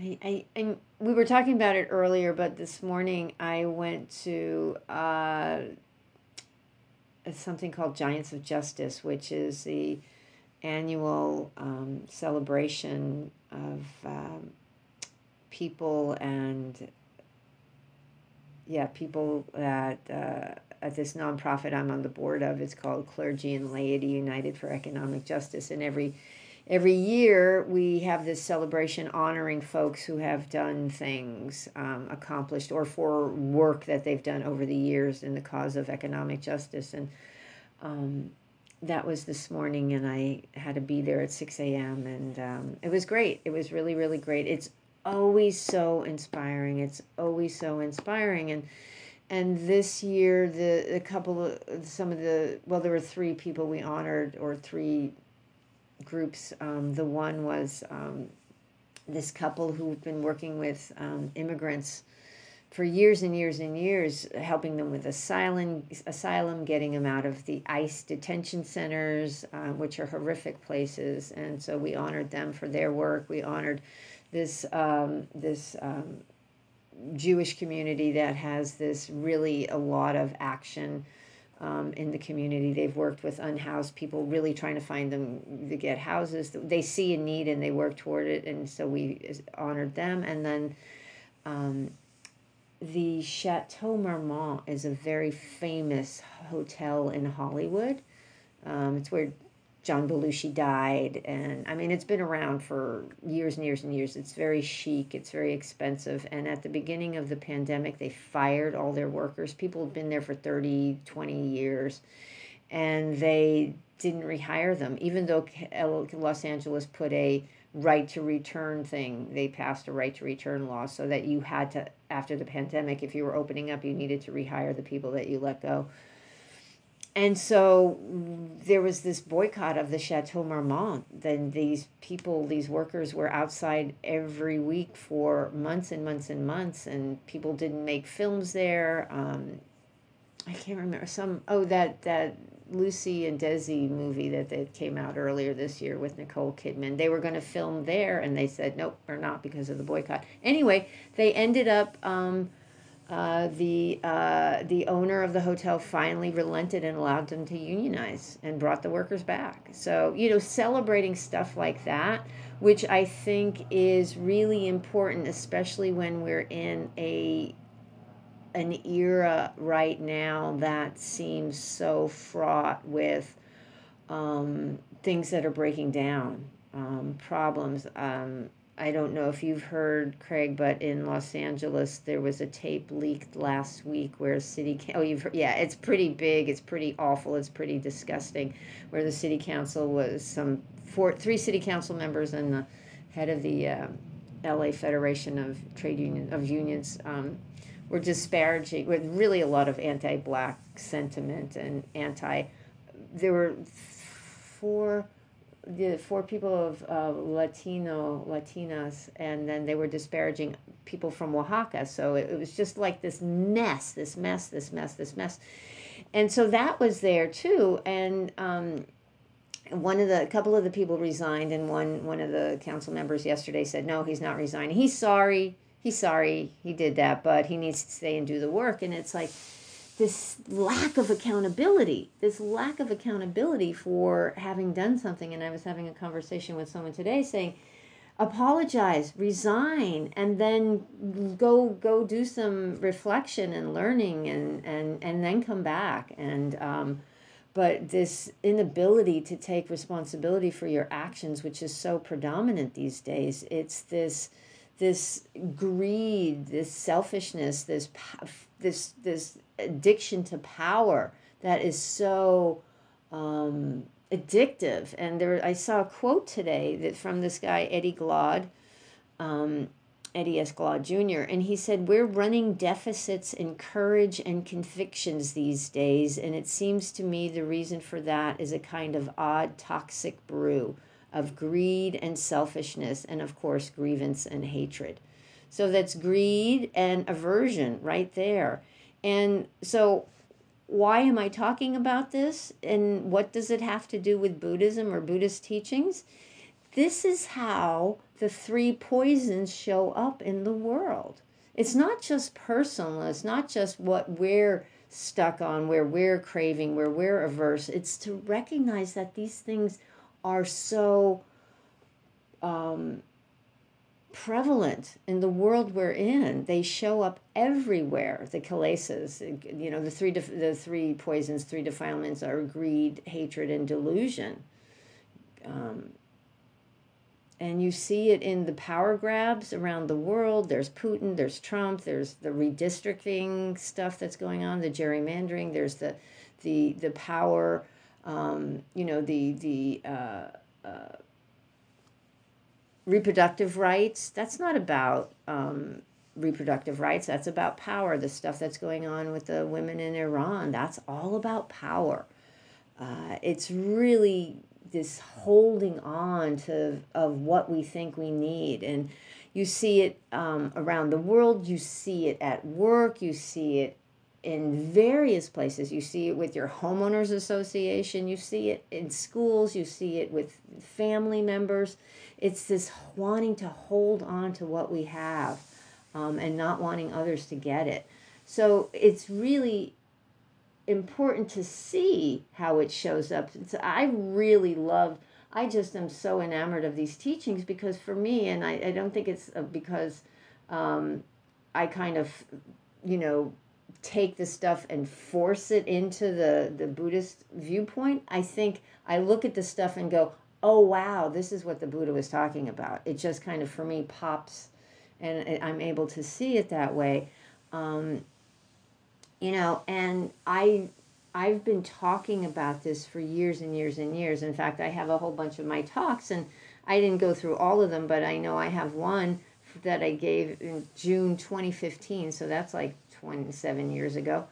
I, I, and we were talking about it earlier, but this morning I went to uh, something called Giants of Justice, which is the annual um, celebration of um, people and yeah, people that uh, at this nonprofit I'm on the board of. It's called Clergy and Laity United for Economic Justice, and every every year we have this celebration honoring folks who have done things um, accomplished or for work that they've done over the years in the cause of economic justice. And um, that was this morning and i had to be there at 6 a.m and um, it was great. It was really really great. It's always so inspiring. It's always so inspiring. And and this year the a couple of some of the well there were three people we honored or three groups. Um, the one was um, this couple who've been working with um, immigrants for years and years and years, helping them with asylum, asylum, getting them out of the ICE detention centers, uh, which are horrific places. And so we honored them for their work. We honored this um, this um, Jewish community that has this really a lot of action um, in the community. They've worked with unhoused people, really trying to find them to get houses. They see a need and they work toward it, and so we honored them. And then um, the Chateau Marmont is a very famous hotel in Hollywood. Um, it's where John Belushi died, and I mean, it's been around for years and years and years. It's very chic, it's very expensive. And at the beginning of the pandemic, they fired all their workers. People had been there for 30, 20 years, and they didn't rehire them, even though Los Angeles put a right to return thing. They passed a right to return law so that you had to, after the pandemic, if you were opening up, you needed to rehire the people that you let go and so there was this boycott of the Chateau Marmont. Then these people, these workers, were outside every week for months and months and months, and people didn't make films there. Um, I can't remember some. Oh, that that Lucy and Desi movie that that came out earlier this year with Nicole Kidman. They were going to film there, and they said nope, or not because of the boycott. Anyway, they ended up. Um, uh, the uh, the owner of the hotel finally relented and allowed them to unionize and brought the workers back. So you know, celebrating stuff like that, which I think is really important, especially when we're in a an era right now that seems so fraught with um, things that are breaking down, um, problems. Um, I don't know if you've heard, Craig, but in Los Angeles, there was a tape leaked last week where city, oh, you've heard, yeah, it's pretty big, it's pretty awful, it's pretty disgusting, where the city council was some four, three city council members and the head of the uh, LA Federation of Trade Union of Unions um, were disparaging with really a lot of anti-black sentiment and anti. There were four the four people of uh, Latino Latinas, and then they were disparaging people from Oaxaca. So it, it, was just like this mess, this mess, this mess, this mess, and so that was there too. And um, one of the a couple of the people resigned, and one one of the council members yesterday said, "No, he's not resigning. He's sorry. He's sorry he did that, but he needs to stay and do the work." And it's like this lack of accountability, this lack of accountability for having done something. And I was having a conversation with someone today saying, apologize, resign, and then go go do some reflection and learning, and and and then come back. And um, but this inability to take responsibility for your actions, which is so predominant these days, it's this this greed, this selfishness, this this this addiction to power that is so um, addictive. And there, I saw a quote today that from this guy Eddie Glaude, um, Eddie S. Glaude Jr., and he said, We're running deficits in courage and convictions these days, and it seems to me the reason for that is a kind of odd toxic brew of greed and selfishness, and of course, grievance and hatred. So that's greed and aversion right there. And so, why am I talking about this? And what does it have to do with Buddhism or Buddhist teachings? this is how the three poisons show up in the world. It's not just personal, it's not just what we're stuck on, where we're craving, where we're averse. It's to recognize that these things are so um, prevalent in the world we're in. They show up everywhere. The kilesas, you know, the three def- the three poisons, three defilements are greed, hatred, and delusion. Um, and you see it in the power grabs around the world. There's Putin, there's Trump, there's the redistricting stuff that's going on, the gerrymandering. There's the the the power, um, you know, the the uh, uh, reproductive rights. That's not about um, reproductive rights. That's about power. The stuff that's going on with the women in Iran. That's all about power. Uh, it's really this holding on to of what we think we need and you see it um, around the world you see it at work you see it in various places. You see it with your homeowners association you see it in schools you see it with family members. It's this wanting to hold on to what we have um, and not wanting others to get it. So it's really important to see how it shows up. It's, I really love, I just am so enamored of these teachings because for me, and I, I don't think it's uh, because um, I kind of, you know, take the stuff and force it into the, the Buddhist viewpoint. I think I look at the stuff and go, oh, wow, this is what the Buddha was talking about. It just kind of, for me, pops and I'm able to see it that way. Um, you know and i i've been talking about this for years and years and years in fact i have a whole bunch of my talks and i didn't go through all of them but i know i have one that i gave in june 2015 so that's like 27 years ago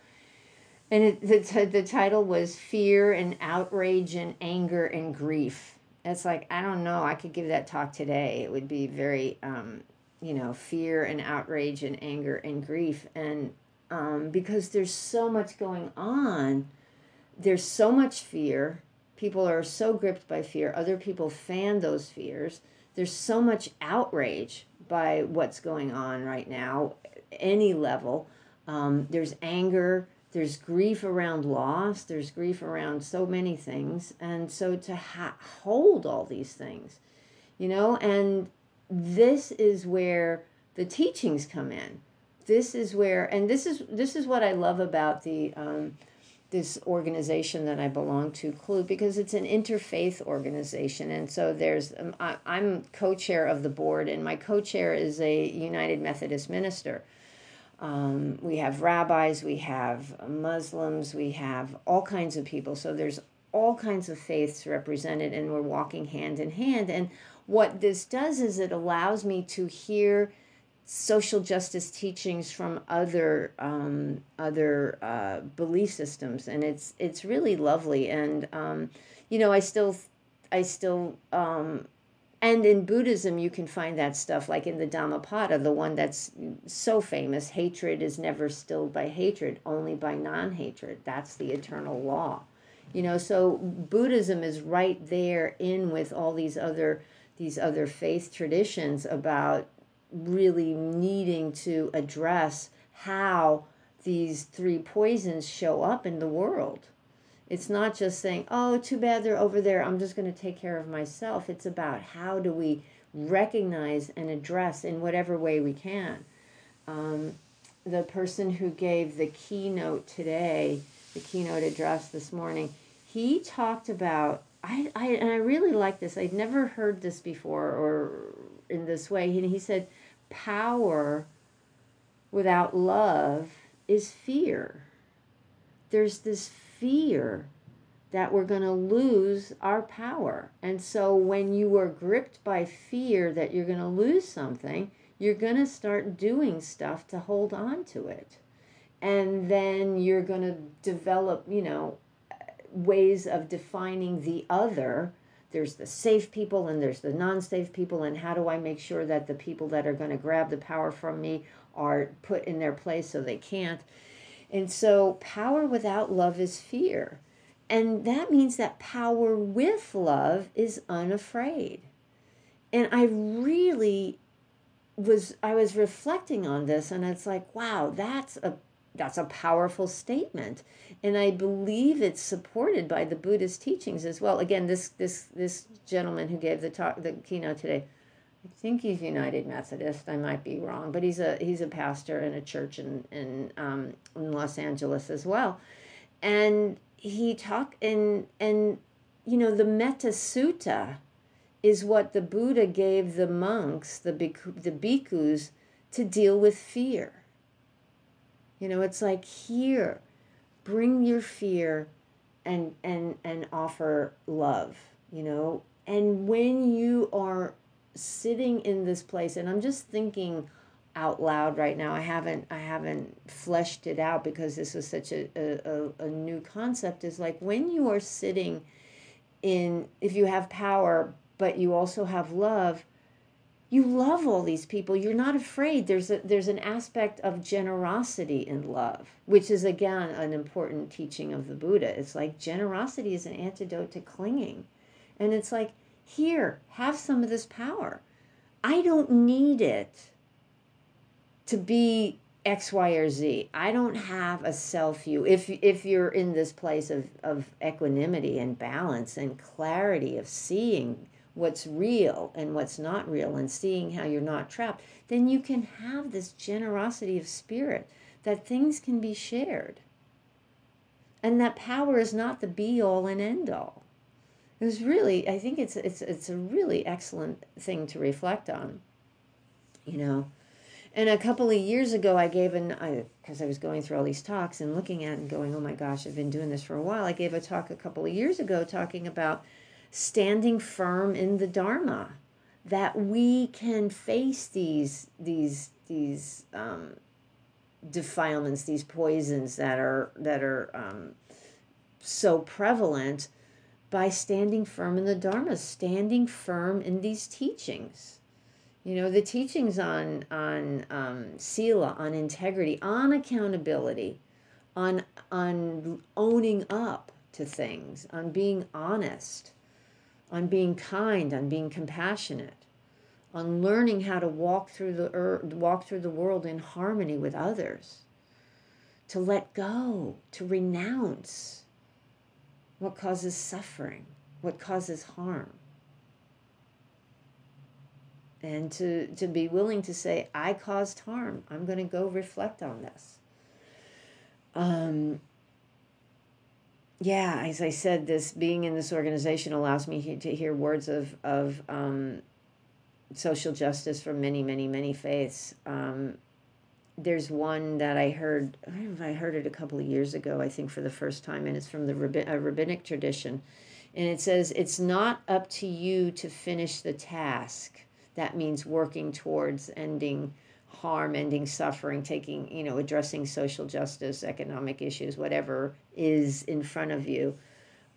and it, the, the title was fear and outrage and anger and grief it's like i don't know i could give that talk today it would be very um, you know fear and outrage and anger and grief and um, because there's so much going on. There's so much fear. People are so gripped by fear. Other people fan those fears. There's so much outrage by what's going on right now, any level. Um, there's anger. There's grief around loss. There's grief around so many things. And so to ha- hold all these things, you know, and this is where the teachings come in this is where and this is this is what I love about the um, this organization that I belong to, Clue, because it's an interfaith organization, and so there's um, I, I'm co-chair of the board, and my co-chair is a United Methodist minister. Um, we have rabbis, we have Muslims, we have all kinds of people. So there's all kinds of faiths represented, and we're walking hand in hand. And what this does is it allows me to hear social justice teachings from other um, other uh, belief systems, and it's it's really lovely. And um, you know, I still I still um, and in Buddhism, you can find that stuff like in the Dhammapada, the one that's so famous. Hatred is never stilled by hatred, only by non hatred. That's the eternal law. You know, so Buddhism is right there in with all these other these other faith traditions about really needing to address how these three poisons show up in the world. It's not just saying, oh, too bad they're over there. I'm just going to take care of myself. It's about how do we recognize and address in whatever way we can. Um, the person who gave the keynote today, the keynote address this morning, he talked about I, I and I really like this. I'd never heard this before or in this way. He, he said power without love is fear. There's this fear that we're going to lose our power. And so when you are gripped by fear that you're going to lose something, you're going to start doing stuff to hold on to it. And then you're going to develop, you know, ways of defining the other there's the safe people and there's the non-safe people and how do i make sure that the people that are going to grab the power from me are put in their place so they can't and so power without love is fear. And that means that power with love is unafraid. And I really was I was reflecting on this and it's like wow that's a that's a powerful statement. And I believe it's supported by the Buddhist teachings as well. Again this this this gentleman who gave the talk the keynote today I think he's United Methodist I might be wrong but he's a he's a pastor in a church in in, um, in Los Angeles as well and he talked and and you know the Metta Sutta is what the Buddha gave the monks, the, bhikkhu, the bhikkhus, to deal with fear. You know, it's like here, bring your fear and and and offer love, you know. And when you are sitting in this place, and I'm just thinking out loud right now. I haven't I haven't fleshed it out because this was such a, a, a new concept. Is like when you are sitting in if you have power but you also have love you love all these people you're not afraid there's a there's an aspect of generosity in love which is again an important teaching of the buddha it's like generosity is an antidote to clinging and it's like here have some of this power i don't need it to be X, Y, or Z. I don't have a self view. If if you're in this place of, of equanimity and balance and clarity of seeing what's real and what's not real and seeing how you're not trapped, then you can have this generosity of spirit that things can be shared. And that power is not the be all and end all. It was really, I think it's it's it's a really excellent thing to reflect on. You know. And a couple of years ago, I gave an, I because I, was going through all these talks and looking at and going, oh my gosh, I've been doing this for a while. I gave a talk a couple of years ago talking about standing firm in the Dharma, that we can face these these these um, defilements, these poisons that are that are um, so prevalent by standing firm in the Dharma, standing firm in these teachings. You know, the teachings on on um, sila, on integrity, on accountability, on on owning up to things, on being honest on being kind, on being compassionate, on learning how to walk through the earth, walk through the world in harmony with others, to let go, to renounce what causes suffering, what causes harm. And to, to be willing to say, I caused harm. I'm going to go reflect on this. Um, yeah, as I said, this being in this organization allows me to hear words of of um, social justice from many, many, many faiths. Um, there's one that I heard. I heard it a couple of years ago. I think for the first time, and it's from the rabbin, rabbinic tradition, and it says it's not up to you to finish the task. That means working towards ending harm, ending suffering, taking, you know, addressing social justice, economic issues, whatever is in front of you.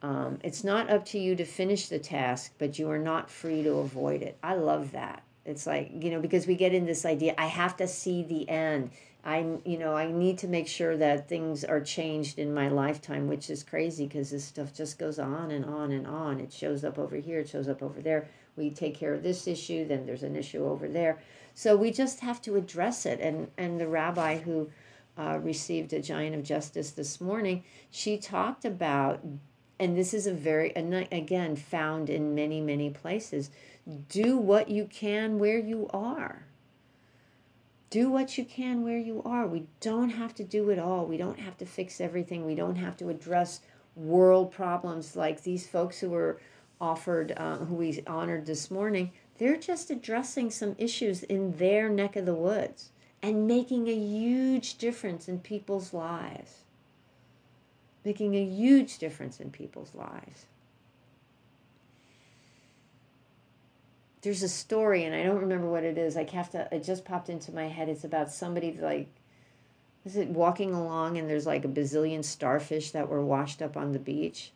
Um, it's not up to you to finish the task, but you are not free to avoid it. I love that. It's like, you know, because we get in this idea, I have to see the end. I, you know, I need to make sure that things are changed in my lifetime, which is crazy because this stuff just goes on and on and on. It shows up over here, it shows up over there. We take care of this issue, then there's an issue over there. So we just have to address it. And, and the rabbi who uh, received a Giant of Justice this morning, she talked about, and this is a very, again, found in many, many places do what you can where you are. Do what you can where you are. We don't have to do it all. We don't have to fix everything. We don't have to address world problems like these folks who were offered, uh, who we honored this morning they're just addressing some issues in their neck of the woods and making a huge difference in people's lives. Making a huge difference in people's lives. There's a story, and I don't remember what it is. I have to. It just popped into my head. It's about somebody like, is it walking along, and there's like a bazillion starfish that were washed up on the beach,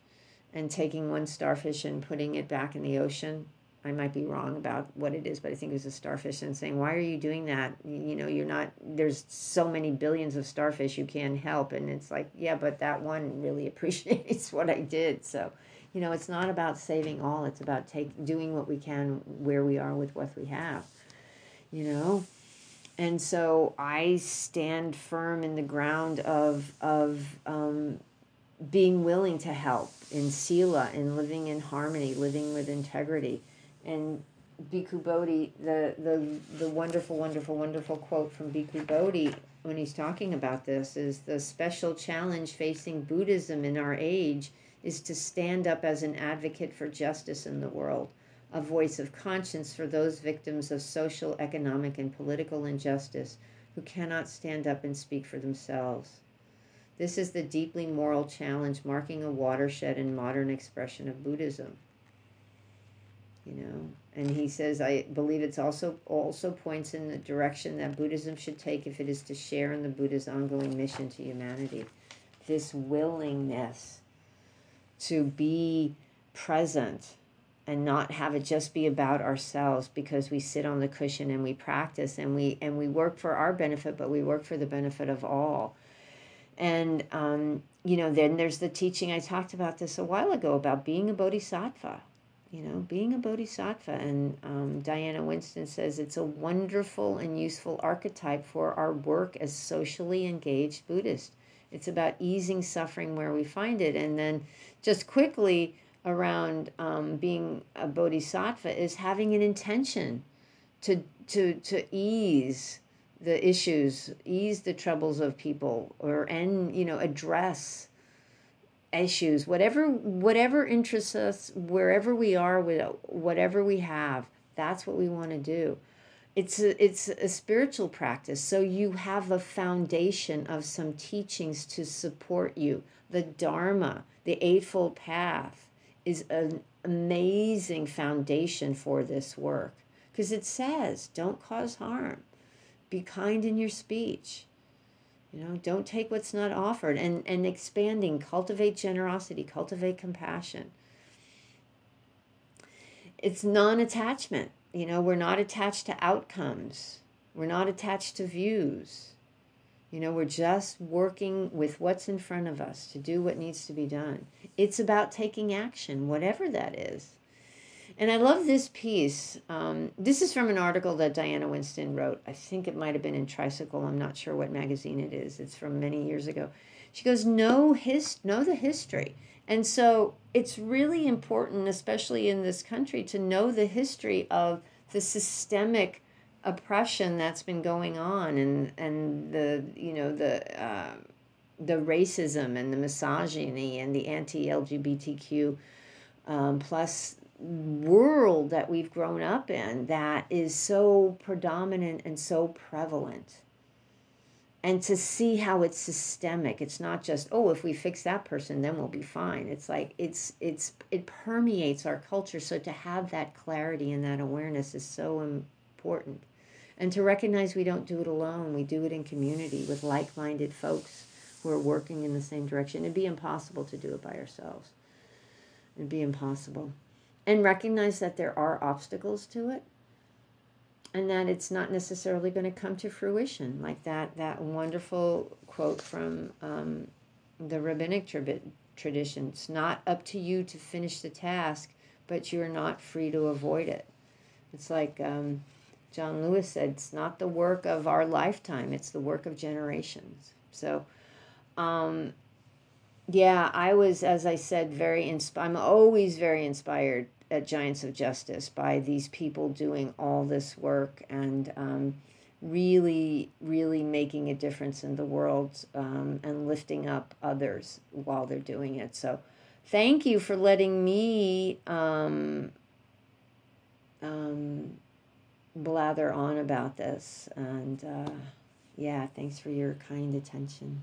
and taking one starfish and putting it back in the ocean I might be wrong about what it is, but I think it was a starfish and saying, "Why are you doing that? You know, you're not. There's so many billions of starfish you can't help." And it's like, yeah, but that one really appreciates what I did. So, you know, it's not about saving all. It's about take doing what we can where we are with what we have. You know, and so I stand firm in the ground of of um, being willing to help in sila, in living in harmony, living with integrity, and Bhikkhu Bodhi, the the the wonderful, wonderful, wonderful quote from Bhikkhu Bodhi when he's talking about this is the special challenge facing Buddhism in our age is to stand up as an advocate for justice in the world, a voice of conscience for those victims of social, economic, and political injustice who cannot stand up and speak for themselves. This is the deeply moral challenge marking a watershed in modern expression of Buddhism. You know, and he says, I believe it's also also points in the direction that Buddhism should take if it is to share in the Buddha's ongoing mission to humanity. This willingness to be present and not have it just be about ourselves because we sit on the cushion and we practice and we and we work for our benefit but we work for the benefit of all. And um, you know then there's the teaching i talked about this a while ago about being a bodhisattva you know being a bodhisattva. And um, diana winston says it's a wonderful and useful archetype for our work as socially engaged buddhists it's about easing suffering where we find it and then just quickly around um, being a bodhisattva is having an intention to to to ease the issues, ease the troubles of people, or and you know address issues, whatever whatever interests us, wherever we are with whatever we have. That's what we want to do. It's a, it's a spiritual practice, so you have a foundation of some teachings to support you. The Dharma, the Eightfold Path, is an amazing foundation for this work because it says, don't cause harm, be kind in your speech. You know, don't take what's not offered and, and expanding, cultivate generosity, cultivate compassion. It's non attachment. You know, we're not attached to outcomes, we're not attached to views. You know, we're just working with what's in front of us to do what needs to be done. It's about taking action, whatever that is. And I love this piece. Um, this is from an article that Diana Winston wrote. I think it might have been in Tricycle. I'm not sure what magazine it is. It's from many years ago. She goes, "Know his, know the history." And so it's really important, especially in this country, to know the history of the systemic oppression that's been going on and and the you know the uh, the racism and the misogyny and the anti-LGBTQ um, plus world that we've grown up in that is so predominant and so prevalent and to see how it's systemic. It's not just oh if we fix that person then we'll be fine. It's like it's it's it permeates our culture. So to have that clarity and that awareness is so important. And to recognize we don't do it alone. We do it in community with like-minded folks who are working in the same direction. It'd be impossible to do it by ourselves. It'd be impossible. And recognize that there are obstacles to it and that it's not necessarily going to come to fruition like that that wonderful quote from um, the rabbinic tra- tradition it's not up to you to finish the task but you're not free to avoid it. It's like um, john lewis said it's not the work of our lifetime it's the work of generations. So um, yeah i was as i said very inspired i'm always very inspired at Giants of Justice by these people doing all this work and um, really, really making a difference in the world um, and lifting up others while they're doing it. So, thank you for letting me um, um blather on about this. And uh, yeah, thanks for your kind attention.